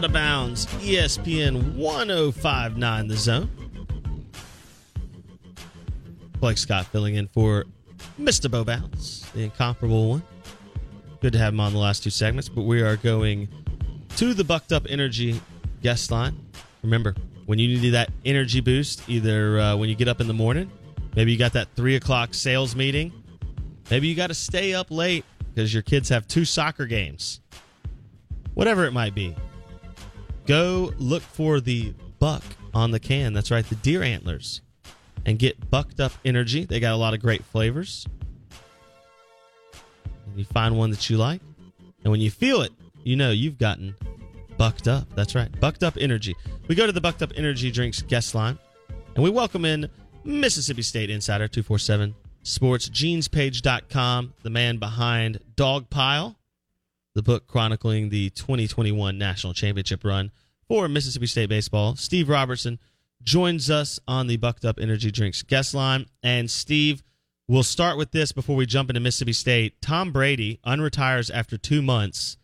Out of bounds, ESPN 1059 The Zone. Blake Scott filling in for Mr. Bo Bounce, the incomparable one. Good to have him on the last two segments, but we are going to the Bucked Up Energy guest line. Remember, when you need that energy boost, either uh, when you get up in the morning, maybe you got that three o'clock sales meeting, maybe you got to stay up late because your kids have two soccer games, whatever it might be Go look for the buck on the can. That's right, the deer antlers. And get bucked up energy. They got a lot of great flavors. You find one that you like. And when you feel it, you know you've gotten bucked up. That's right, bucked up energy. We go to the bucked up energy drinks guest line. And we welcome in Mississippi State Insider 247 Sports, genespage.com, the man behind Dogpile the book chronicling the 2021 national championship run for Mississippi State baseball. Steve Robertson joins us on the Bucked Up Energy Drinks guest line. And Steve, we'll start with this before we jump into Mississippi State. Tom Brady unretires after two months.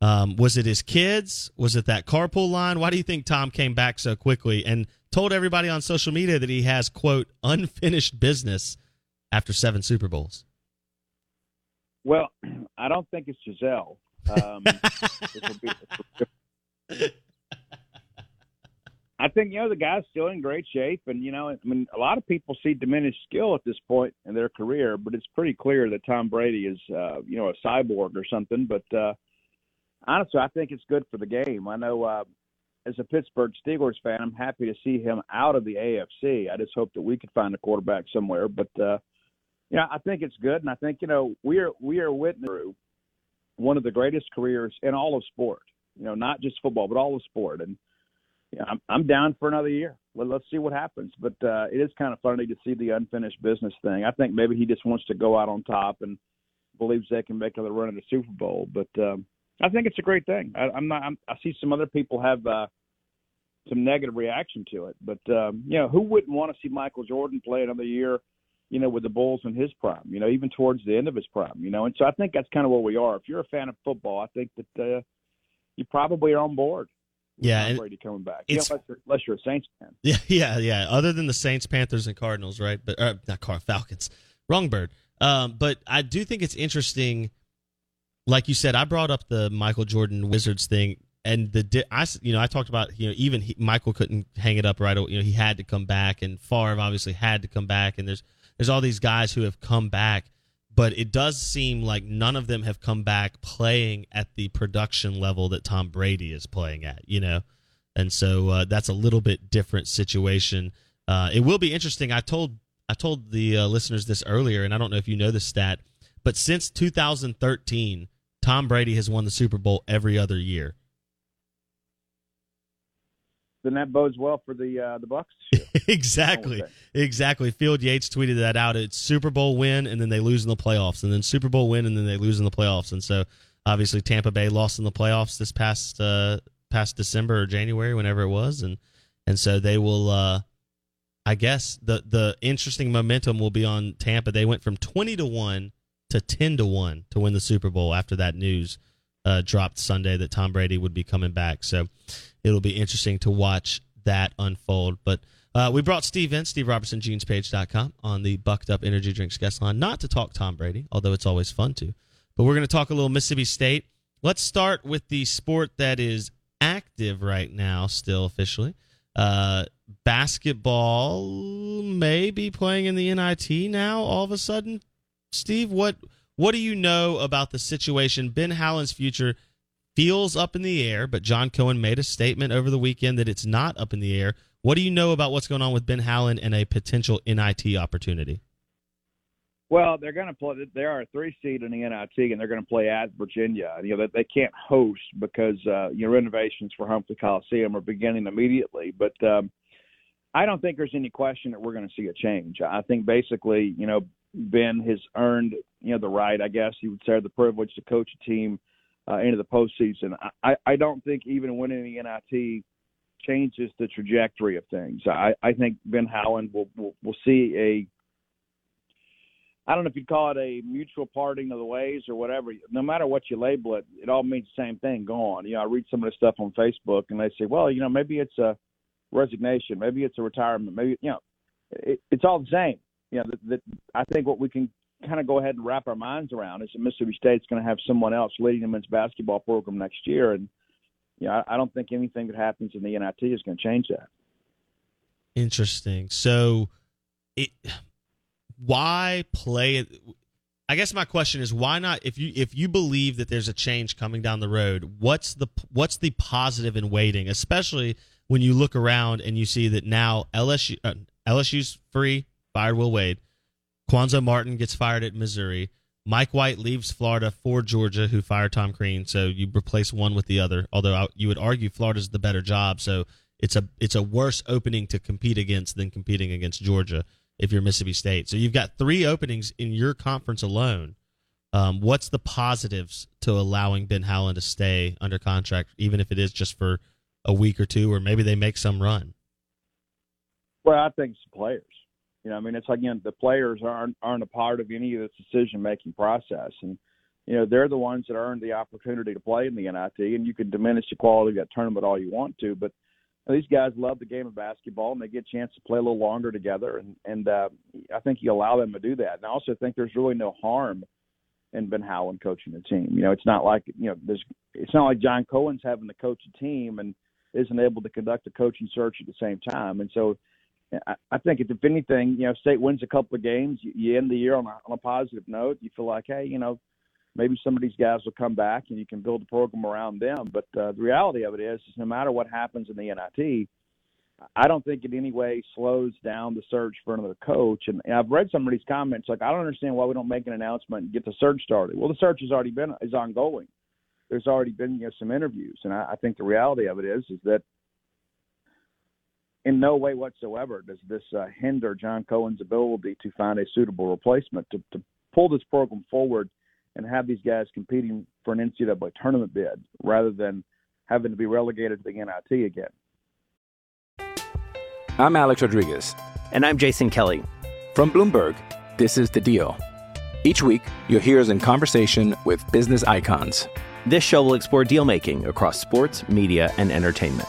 Um, was it his kids? Was it that carpool line? Why do you think Tom came back so quickly and told everybody on social media that he has, quote, unfinished business after seven Super Bowls? Well, I don't think it's Gisele. Um, be, I think you know the guy's still in great shape, and you know, I mean, a lot of people see diminished skill at this point in their career, but it's pretty clear that Tom Brady is, uh, you know, a cyborg or something. But uh, honestly, I think it's good for the game. I know, uh, as a Pittsburgh Steelers fan, I'm happy to see him out of the AFC. I just hope that we could find a quarterback somewhere, but. uh yeah, I think it's good, and I think you know we are we are witnessing one of the greatest careers in all of sport. You know, not just football, but all of sport. And yeah, I'm I'm down for another year. Well, let's see what happens. But uh, it is kind of funny to see the unfinished business thing. I think maybe he just wants to go out on top and believes they can make another run at the Super Bowl. But um, I think it's a great thing. I, I'm not. I'm, I see some other people have. Uh, some negative reaction to it, but um, you know, who wouldn't want to see Michael Jordan play another year you know, with the Bulls in his prime, you know, even towards the end of his prime, you know. And so I think that's kind of where we are. If you're a fan of football, I think that uh, you probably are on board. Yeah, and Brady coming back. You know, unless, you're, unless, you're, a Saints fan. Yeah, yeah, yeah. Other than the Saints, Panthers, and Cardinals, right? But uh, not Car Falcons. Wrong bird. Um, but I do think it's interesting. Like you said, I brought up the Michael Jordan Wizards thing, and the I you know I talked about you know even he, Michael couldn't hang it up right. You know he had to come back, and Favre obviously had to come back, and there's there's all these guys who have come back, but it does seem like none of them have come back playing at the production level that Tom Brady is playing at, you know? And so uh, that's a little bit different situation. Uh, it will be interesting. I told I told the uh, listeners this earlier, and I don't know if you know the stat, but since 2013, Tom Brady has won the Super Bowl every other year. Then that bodes well for the uh, the Bucks. exactly, exactly. Field Yates tweeted that out. It's Super Bowl win, and then they lose in the playoffs, and then Super Bowl win, and then they lose in the playoffs. And so, obviously, Tampa Bay lost in the playoffs this past uh, past December or January, whenever it was, and and so they will. Uh, I guess the the interesting momentum will be on Tampa. They went from twenty to one to ten to one to win the Super Bowl after that news uh, dropped Sunday that Tom Brady would be coming back. So it'll be interesting to watch that unfold. But uh, we brought Steve in, Steve Robertson, genespage.com on the Bucked Up Energy Drinks guest line, not to talk Tom Brady, although it's always fun to. But we're going to talk a little Mississippi State. Let's start with the sport that is active right now, still officially. Uh, basketball may be playing in the NIT now. All of a sudden, Steve, what what do you know about the situation? Ben Howland's future feels up in the air, but John Cohen made a statement over the weekend that it's not up in the air. What do you know about what's going on with Ben Howland and a potential NIT opportunity? Well, they're going to play. They are a three seed in the NIT, and they're going to play at Virginia. You know, they, they can't host because uh, you know renovations for Humphrey Coliseum are beginning immediately. But um, I don't think there's any question that we're going to see a change. I think basically, you know, Ben has earned you know the right, I guess you would say, the privilege to coach a team uh, into the postseason. I, I don't think even winning the NIT changes the trajectory of things. I, I think Ben Howland will, will will see a I don't know if you'd call it a mutual parting of the ways or whatever. No matter what you label it, it all means the same thing. Gone. You know, I read some of the stuff on Facebook, and they say, well, you know, maybe it's a resignation, maybe it's a retirement, maybe you know, it, it's all the same. You know, that, I think what we can kind of go ahead and wrap our minds around is that Mississippi State's going to have someone else leading the men's basketball program next year, and you know, I, I don't think anything that happens in the NIT is going to change that. Interesting. So, it why play? I guess my question is why not if you if you believe that there's a change coming down the road, what's the what's the positive in waiting, especially when you look around and you see that now LSU uh, LSU's free, fired Will Wade, Cuonzo Martin gets fired at Missouri, Mike White leaves Florida for Georgia, who fired Tom Crean, so you replace one with the other. Although you would argue Florida's the better job, so it's a it's a worse opening to compete against than competing against Georgia if you're Mississippi State. So you've got three openings in your conference alone. Um, what's the positives to allowing Ben Howland to stay under contract, even if it is just for a week or two, or maybe they make some run? Well, I think it's players. You know, I mean, it's again, the players aren't aren't a part of any of this decision making process, and you know they're the ones that earned the opportunity to play in the NIT. And you can diminish the quality of that tournament all you want to, but these guys love the game of basketball and they get a chance to play a little longer together and and uh, I think you allow them to do that. And I also think there's really no harm in Ben Howland coaching the team. You know, it's not like you know there's it's not like John Cohen's having to coach a team and isn't able to conduct a coaching search at the same time. And so I, think if anything, you know, State wins a couple of games, you, you end the year on a, on a positive note. You feel like, hey, you know, maybe some of these guys will come back and you can build a program around them. But uh, the reality of it is, is no matter what happens in the NIT, I don't think it in any way slows down the search for another coach. And, and I've read some of these comments like, I don't understand why we don't make an announcement and get the search started. Well, the search has already been is ongoing. There's already been you know some interviews, and I, I think the reality of it is is that in no way whatsoever does this uh, hinder John Cohen's ability to find a suitable replacement to, to pull this program forward and have these guys competing for an NCAA tournament bid rather than having to be relegated to the NIT again. I'm Alex Rodriguez. And I'm Jason Kelly. From Bloomberg, this is The Deal. Each week, you'll hear us in conversation with business icons. This show will explore deal making across sports, media, and entertainment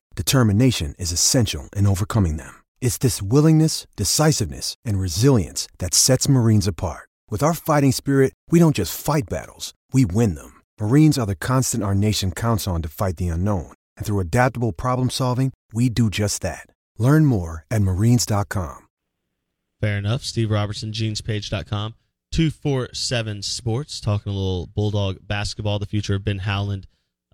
determination is essential in overcoming them. It's this willingness, decisiveness, and resilience that sets Marines apart. With our fighting spirit, we don't just fight battles, we win them. Marines are the constant our nation counts on to fight the unknown. And through adaptable problem solving, we do just that. Learn more at marines.com. Fair enough. Steve Robertson, genespage.com. 247 Sports, talking a little Bulldog basketball, the future of Ben Howland.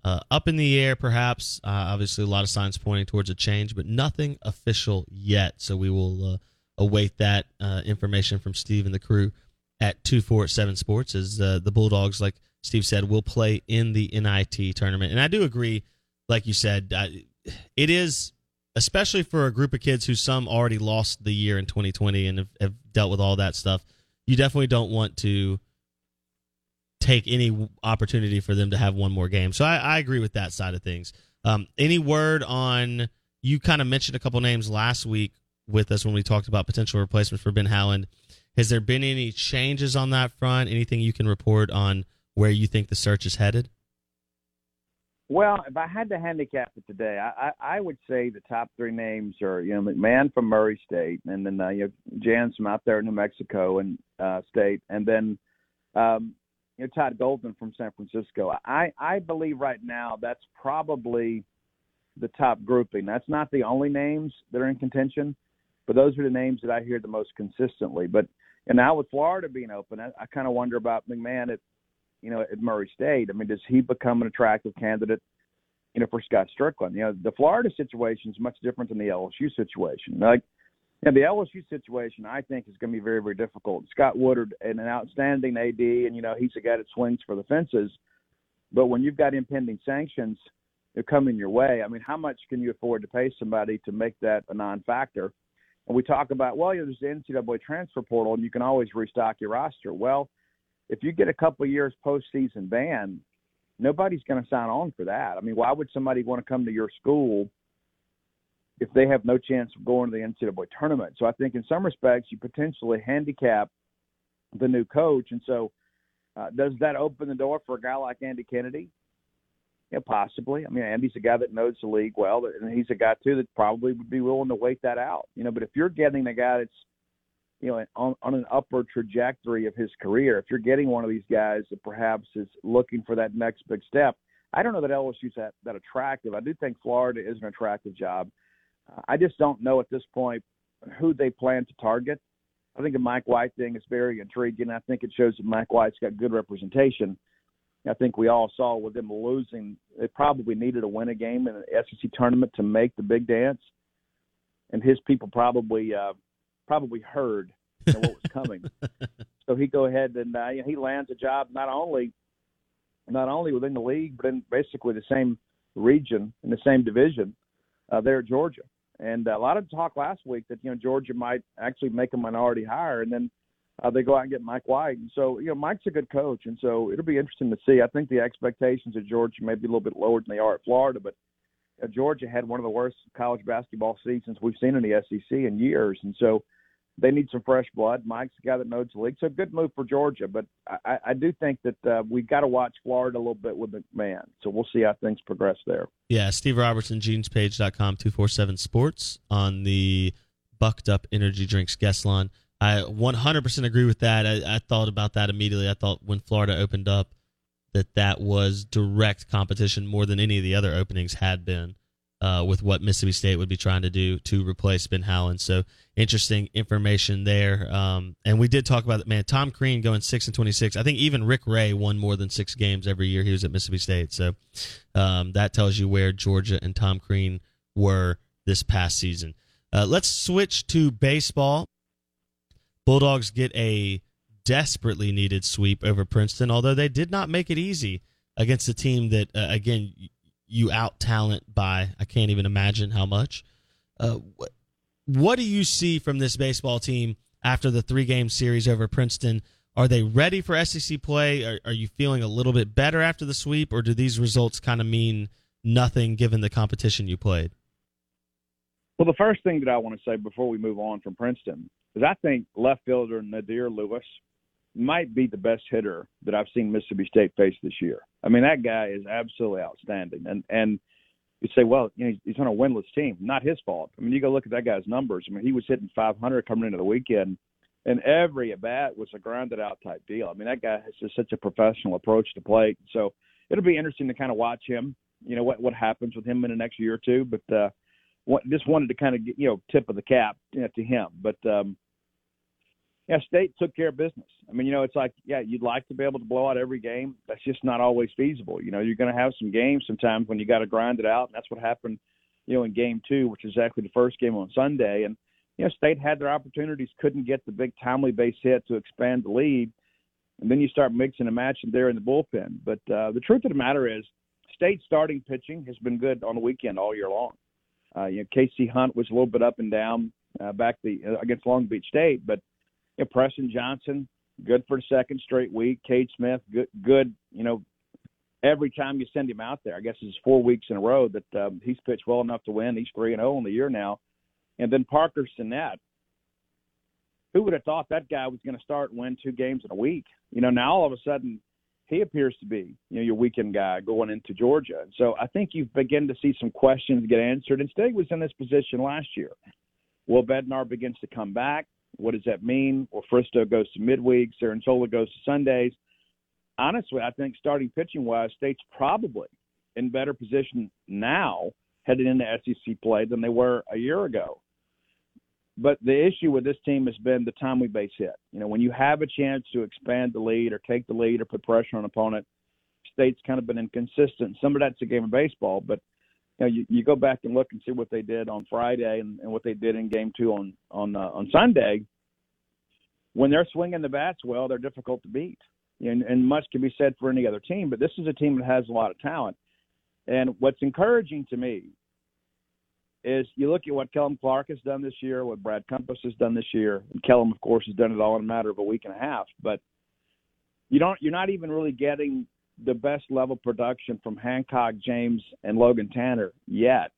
Uh, up in the air, perhaps. Uh, obviously, a lot of signs pointing towards a change, but nothing official yet. So we will uh, await that uh, information from Steve and the crew at 247 Sports as uh, the Bulldogs, like Steve said, will play in the NIT tournament. And I do agree, like you said, it is especially for a group of kids who some already lost the year in 2020 and have, have dealt with all that stuff. You definitely don't want to take any opportunity for them to have one more game. So I, I agree with that side of things. Um, any word on? You kind of mentioned a couple names last week with us when we talked about potential replacements for Ben Howland. Has there been any changes on that front? Anything you can report on where you think the search is headed? Well, if I had to handicap it today, I, I, I would say the top three names are you know McMahon from Murray State, and then uh, you know Jans from out there in New Mexico and uh, State, and then um, you know Todd Golden from San Francisco. I I believe right now that's probably the top grouping. That's not the only names that are in contention, but those are the names that I hear the most consistently. But and now with Florida being open, I, I kind of wonder about McMahon at you know, at Murray State. I mean, does he become an attractive candidate, you know, for Scott Stricklin? You know, the Florida situation is much different than the LSU situation. Like, know, the LSU situation, I think, is going to be very, very difficult. Scott Woodard, an outstanding AD, and you know, he's a guy that swings for the fences. But when you've got impending sanctions coming your way, I mean, how much can you afford to pay somebody to make that a non-factor? And we talk about, well, you know, there's the NCAA transfer portal, and you can always restock your roster. Well, if you get a couple of years postseason ban, nobody's going to sign on for that. I mean, why would somebody want to come to your school if they have no chance of going to the NCAA tournament? So I think in some respects you potentially handicap the new coach, and so uh, does that open the door for a guy like Andy Kennedy? Yeah, possibly. I mean, Andy's a guy that knows the league well, and he's a guy too that probably would be willing to wait that out. You know, but if you're getting a guy that's you know, on, on an upward trajectory of his career. If you're getting one of these guys that perhaps is looking for that next big step, I don't know that LSU's that, that attractive. I do think Florida is an attractive job. I just don't know at this point who they plan to target. I think the Mike White thing is very intriguing. I think it shows that Mike White's got good representation. I think we all saw with them losing, they probably needed to win a game in an SEC tournament to make the big dance, and his people probably uh, probably heard you know, what was coming. so he go ahead and uh, he lands a job not only not only within the league, but in basically the same region in the same division uh, there at Georgia. And a lot of talk last week that you know Georgia might actually make a minority hire, and then uh, they go out and get Mike White. And so you know Mike's a good coach, and so it'll be interesting to see. I think the expectations at Georgia may be a little bit lower than they are at Florida, but uh, Georgia had one of the worst college basketball seasons we've seen in the SEC in years, and so they need some fresh blood. Mike's the guy that knows the league, so good move for Georgia. But I, I do think that uh, we've got to watch Florida a little bit with McMahon. So we'll see how things progress there. Yeah, Steve Robertson, genespage.com, 247 Sports on the Bucked Up Energy Drinks guest line. I 100% agree with that. I, I thought about that immediately. I thought when Florida opened up that that was direct competition more than any of the other openings had been uh, with what Mississippi State would be trying to do to replace Ben Howland. So interesting information there. Um, and we did talk about it, man. Tom Crean going six and twenty six. I think even Rick Ray won more than six games every year he was at Mississippi State. So um, that tells you where Georgia and Tom Crean were this past season. Uh, let's switch to baseball. Bulldogs get a desperately needed sweep over Princeton, although they did not make it easy against a team that, uh, again, you out talent by I can't even imagine how much. Uh, what, what do you see from this baseball team after the three game series over Princeton? Are they ready for SEC play? Are, are you feeling a little bit better after the sweep, or do these results kind of mean nothing given the competition you played? Well, the first thing that I want to say before we move on from Princeton is I think left fielder Nadir Lewis might be the best hitter that I've seen Mississippi State face this year. I mean, that guy is absolutely outstanding. And and you say, well, you know, he's on a winless team. Not his fault. I mean, you go look at that guy's numbers. I mean, he was hitting 500 coming into the weekend, and every at bat was a grounded out type deal. I mean, that guy has just such a professional approach to play. So it'll be interesting to kind of watch him. You know what what happens with him in the next year or two. But uh, just wanted to kind of get you know tip of the cap you know, to him. But um, yeah, State took care of business. I mean, you know, it's like yeah, you'd like to be able to blow out every game. That's just not always feasible. You know, you're going to have some games sometimes when you got to grind it out. And that's what happened, you know, in game two, which is actually the first game on Sunday. And you know, State had their opportunities, couldn't get the big timely base hit to expand the lead. And then you start mixing and matching there in the bullpen. But uh, the truth of the matter is, State starting pitching has been good on the weekend all year long. Uh, you know, KC Hunt was a little bit up and down uh, back the uh, against Long Beach State, but you know, Preston Johnson, good for the second straight week. Cade Smith, good, good. You know, every time you send him out there, I guess it's four weeks in a row that um, he's pitched well enough to win. He's three and zero oh in the year now, and then Parker Stinnett. Who would have thought that guy was going to start and win two games in a week? You know, now all of a sudden he appears to be, you know, your weekend guy going into Georgia. So I think you've begun to see some questions get answered. And State was in this position last year. Will Bednar begins to come back? What does that mean? Well, Fristoe goes to midweek, Cerantola goes to Sundays. Honestly, I think starting pitching wise, State's probably in better position now heading into SEC play than they were a year ago. But the issue with this team has been the timely base hit. You know, when you have a chance to expand the lead or take the lead or put pressure on an opponent, State's kind of been inconsistent. Some of that's a game of baseball, but you know, you, you go back and look and see what they did on Friday and, and what they did in Game Two on on uh, on Sunday. When they're swinging the bats well, they're difficult to beat, and, and much can be said for any other team. But this is a team that has a lot of talent. And what's encouraging to me is you look at what Kellum Clark has done this year, what Brad Cumbest has done this year, and Kellum, of course, has done it all in a matter of a week and a half. But you don't, you're not even really getting the best level production from Hancock, James, and Logan Tanner yet.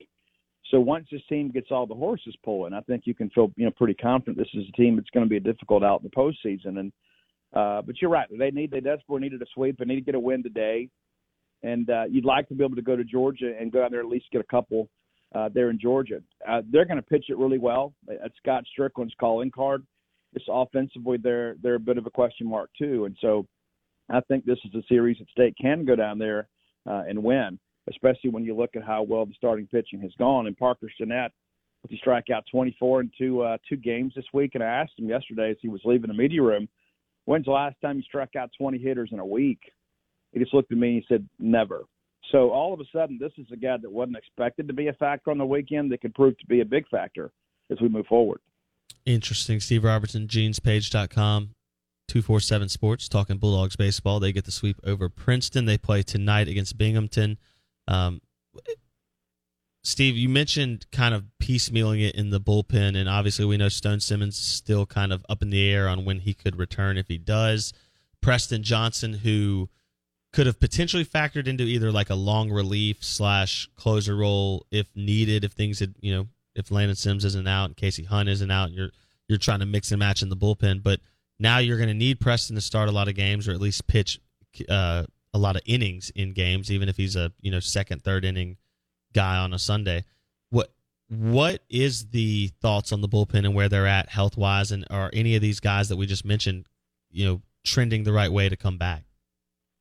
So once this team gets all the horses pulling, I think you can feel you know pretty confident this is a team that's going to be a difficult out in the postseason. And uh, but you're right, they need they desperately needed a sweep. They need to get a win today, and uh, you'd like to be able to go to Georgia and go out there at least get a couple uh, there in Georgia. Uh, they're going to pitch it really well. That's Scott Stricklin's calling card. It's offensively they're they're a bit of a question mark too, and so I think this is a series that State can go down there uh, and win, especially when you look at how well the starting pitching has gone. And Parker with he strike out 24 in two uh, two games this week, and I asked him yesterday as he was leaving the media room, when's the last time you struck out 20 hitters in a week? He just looked at me and he said, never. So all of a sudden, this is a guy that wasn't expected to be a factor on the weekend that could prove to be a big factor as we move forward. Interesting. Steve Robertson, genespage.com, 247 Sports, talking Bulldogs baseball. They get the sweep over Princeton. They play tonight against Binghamton. Um, Steve, you mentioned kind of piecemealing it in the bullpen, and obviously we know Stone Simmons is still kind of up in the air on when he could return if he does. Preston Johnson, who could have potentially factored into either like a long relief slash closer role if needed, if things had you know if Landon Sims isn't out and KC Hunt isn't out, and you're you're trying to mix and match in the bullpen. But now you're going to need Preston to start a lot of games or at least pitch uh, a lot of innings in games, even if he's a you know second, third inning guy on a Sunday. What what is the thoughts on the bullpen and where they're at health wise, and are any of these guys that we just mentioned, you know, trending the right way to come back?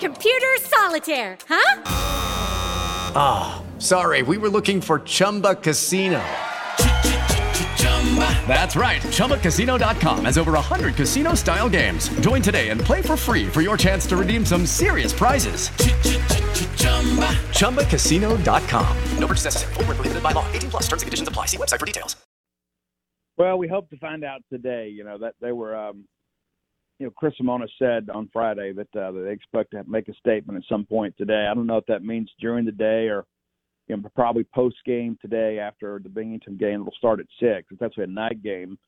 Computer solitaire, huh? Ah, oh, sorry. We were looking for Chumba Casino. That's right. ChumbaCasino.com has over 100 casino style games. Join today and play for free for your chance to redeem some serious prizes. ChumbaCasino.com. No purchase necessary. Void where prohibited by law. 18 plus terms and conditions apply. See website for details. Well, we hope to find out today. You know that they were, um, you know, Chris Lemonis said on Friday that, uh, that they expect to make a statement at some point today. I don't know if that means during the day or, you know, probably post game today after the Binghamton game. It'll start at six. It's actually a night game,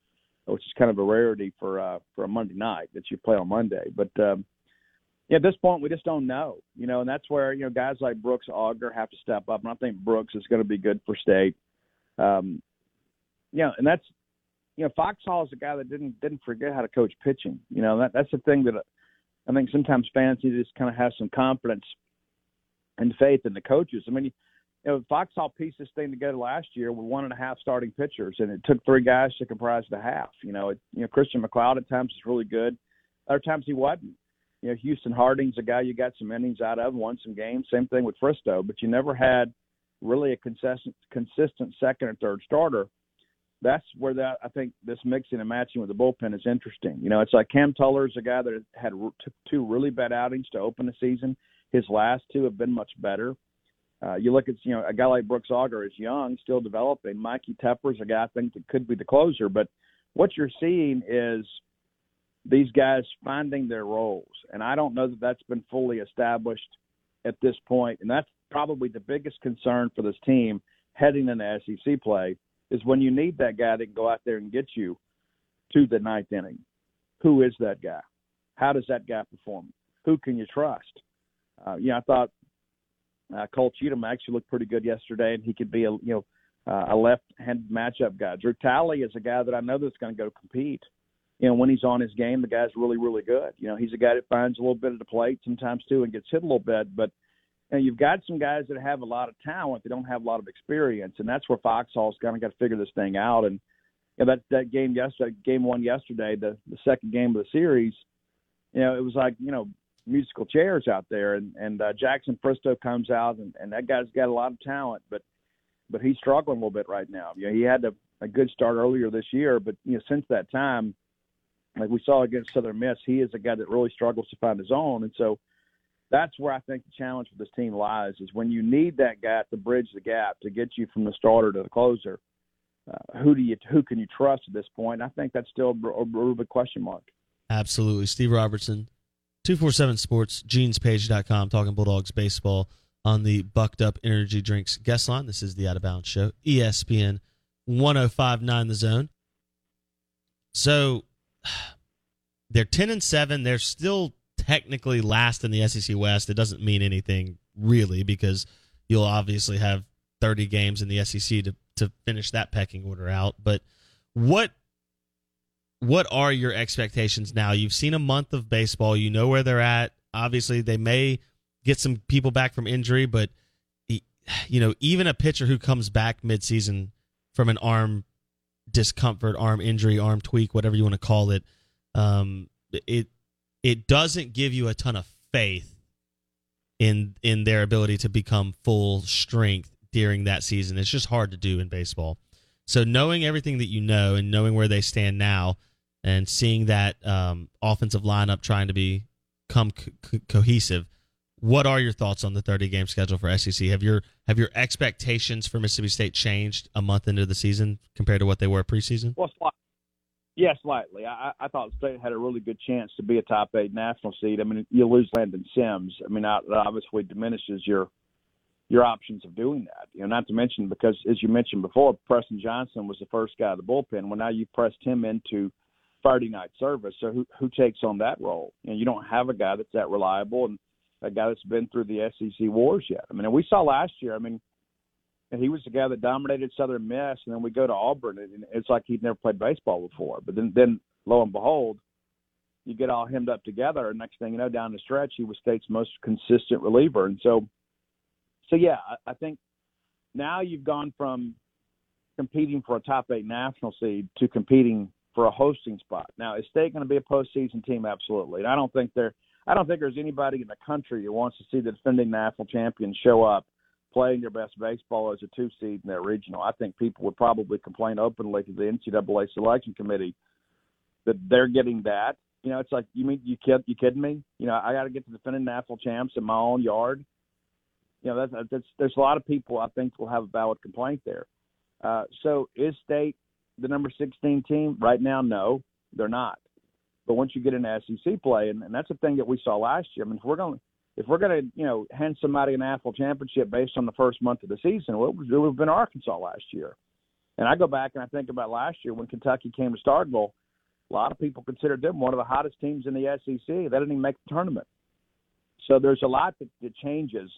which is kind of a rarity for uh, for a Monday night that you play on Monday. But um, yeah, at this point, we just don't know. You know, and that's where you know guys like Brooks Auger have to step up, and I think Brooks is going to be good for state. Um, yeah, and that's you know, Foxhall is a guy that didn't didn't forget how to coach pitching. You know, that that's the thing that I think sometimes fans need to just kind of have some confidence and faith in the coaches. I mean, you know, Foxhall pieced this thing together last year with one and a half starting pitchers, and it took three guys to comprise the half. You know, it, you know Christian MacLeod at times is really good, other times he wasn't. You know, Houston Harding's a guy you got some innings out of, won some games. Same thing with Fristoe, but you never had really a consistent consistent second or third starter that's where that I think this mixing and matching with the bullpen is interesting. You know, it's like Cam Tullar is a guy that had two really bad outings to open the season. His last two have been much better. Uh, you look at you know a guy like Brooks Auger is young, still developing. Mikey Tepper is a guy I think that could be the closer, but what you're seeing is these guys finding their roles, and I don't know that that's been fully established at this point. point, and that's probably the biggest concern for this team heading into SEC play is when you need that guy that can go out there and get you to the ninth inning. Who is that guy? How does that guy perform? Who can you trust? Uh, you know, I thought uh, Cole Cheatham actually looked pretty good yesterday, and he could be a you know uh, a left-handed matchup guy. Drew Talley is a guy that I know that's going to go compete. You know, when he's on his game, the guy's really, really good. You know, he's a guy that finds a little bit of the plate sometimes too and gets hit a little bit, but and you've got some guys that have a lot of talent, they don't have a lot of experience, and that's where Foxhall's kind of got to figure this thing out. And you know, that that game yesterday, game one yesterday, the the second game of the series, you know, it was like you know musical chairs out there, and and uh, Jackson Fristoe comes out, and, and that guy's got a lot of talent, but but he's struggling a little bit right now. You know, he had a, a good start earlier this year, but you know, since that time, like we saw against Southern Miss, he is a guy that really struggles to find his own, and so that's where I think the challenge for this team lies is when you need that guy to bridge the gap to get you from the starter to the closer. Uh, who do you who can you trust at this point? I think that's still a, real big question mark. Absolutely, Steve Robertson, two four seven Sports, GenesPage.com, talking Bulldogs baseball on the Bucked Up Energy Drinks guest line. This is the Out of Bounds Show, ESPN 105.9 The Zone. So they're ten and seven. They're still technically last in the SEC West, it doesn't mean anything really because you'll obviously have 30 games in the SEC to to finish that pecking order out. But what what are your expectations now? You've seen a month of baseball. You know where they're at. Obviously, they may get some people back from injury, but you know, even a pitcher who comes back midseason from an arm discomfort, arm injury, arm tweak, whatever you want to call it, um, it it doesn't give you a ton of faith in in their ability to become full strength during that season. It's just hard to do in baseball. So knowing everything that you know and knowing where they stand now, and seeing that um, offensive lineup trying to become co- cohesive, what are your thoughts on the 30 game schedule for SEC? Have your have your expectations for Mississippi State changed a month into the season compared to what they were preseason? Well, yeah, slightly. I, I thought State had a really good chance to be a top eight national seed. I mean, you lose Landon Sims. I mean, that obviously diminishes your your options of doing that. You know, not to mention because as you mentioned before, Preston Johnson was the first guy of the bullpen. Well, now you pressed him into Friday night service. So who who takes on that role? And you don't have a guy that's that reliable and a guy that's been through the SEC wars yet. I mean, we saw last year. I mean and he was the guy that dominated Southern Miss. And then we go to Auburn, and it's like he'd never played baseball before. But then, then lo and behold, you get all hemmed up together, and next thing you know, down the stretch, he was State's most consistent reliever. And so, so yeah, I, I think now you've gone from competing for a top eight national seed to competing for a hosting spot. Now, is State going to be a postseason team? Absolutely. And I don't think they're. I don't think there's anybody in the country that wants to see the defending national champion show up playing their best baseball as a two seed in their regional. I think people would probably complain openly to the NCAA selection committee that they're getting that. You know, it's like you mean you kid you kidding me? You know, I got to get to defending national champs in my own yard. You know, that's, that's there's a lot of people I think will have a valid complaint there. Uh, so is State the number 16 team right now? No, they're not. But once you get into SEC play, and, and that's the thing that we saw last year. I mean, if we're going if we're going to you know hand somebody an national championship based on the first month of the season, well, it, was, it would have been Arkansas last year. And I go back and I think about last year when Kentucky came to Starkville a lot of people considered them one of the hottest teams in the SEC. They didn't even make the tournament. So there's a lot that, that changes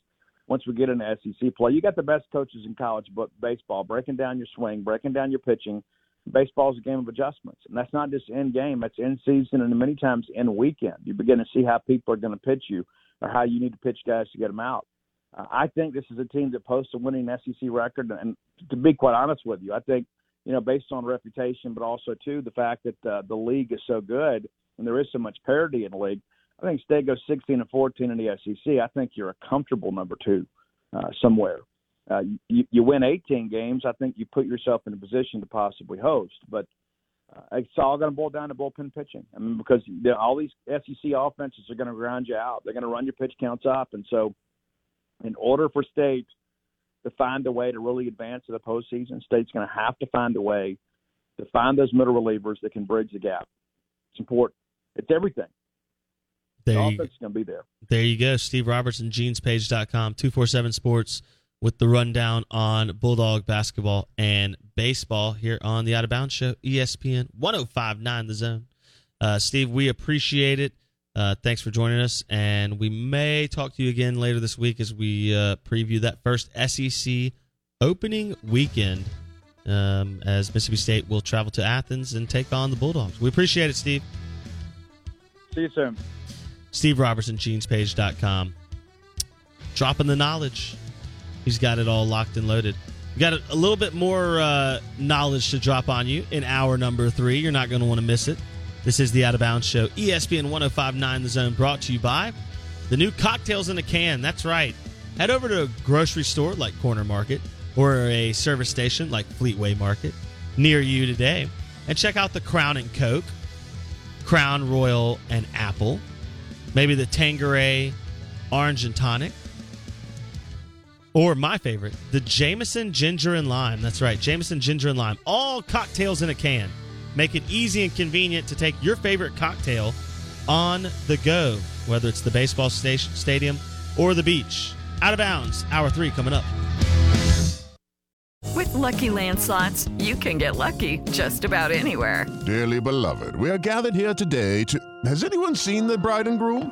once we get into SEC play. You got the best coaches in college baseball breaking down your swing, breaking down your pitching. Baseball is a game of adjustments, and that's not just in game; that's in season and many times in weekend. You begin to see how people are going to pitch you, or how you need to pitch guys to get them out. Uh, I think this is a team that posts a winning SEC record, and to be quite honest with you, I think you know, based on reputation, but also too the fact that uh, the league is so good and there is so much parity in the league. I think State goes 16 and 14 in the SEC. I think you're a comfortable number two uh, somewhere. Uh, you, you win 18 games. I think you put yourself in a position to possibly host, but Uh, it's all going to boil down to bullpen pitching. I mean, because all these SEC offenses are going to ground you out. They're going to run your pitch counts up, and so in order for State – to find a way to really advance to the postseason. State's going to have to find a way to find those middle relievers that can bridge the gap. It's important. It's everything. There the offense is going to be there. There you go. Steve Robertson, genespage.com, 247 Sports with the rundown on Bulldog basketball and baseball here on the Out of Bounds Show, ESPN 1059 The Zone. Uh, Steve, we appreciate it. Uh, thanks for joining us, and we may talk to you again later this week as we uh, preview that first SEC opening weekend. Um, as Mississippi State will travel to Athens and take on the Bulldogs. We appreciate it, Steve. See you soon. Steve Robertson, genespage.com. Dropping the knowledge. He's got it all locked and loaded. We got a, little bit more uh, knowledge to drop on you in hour number three. You're not going to want to miss it. This is the Out of Bounds Show, ESPN 1059 The Zone, brought to you by the new cocktails in a can. That's right. Head over to a grocery store like Corner Market or a service station like Fleetway Market near you today and check out the Crown and Coke, Crown Royal and Apple, maybe the Tanqueray Orange and Tonic, or my favorite, the Jameson Ginger and Lime. That's right, Jameson Ginger and Lime. All cocktails in a can. Make it easy and convenient to take your favorite cocktail on the go, whether it's the baseball station, stadium or the beach. Out of bounds, hour three coming up. With lucky landslots, you can get lucky just about anywhere. Dearly beloved, we are gathered here today to. Has anyone seen the bride and groom?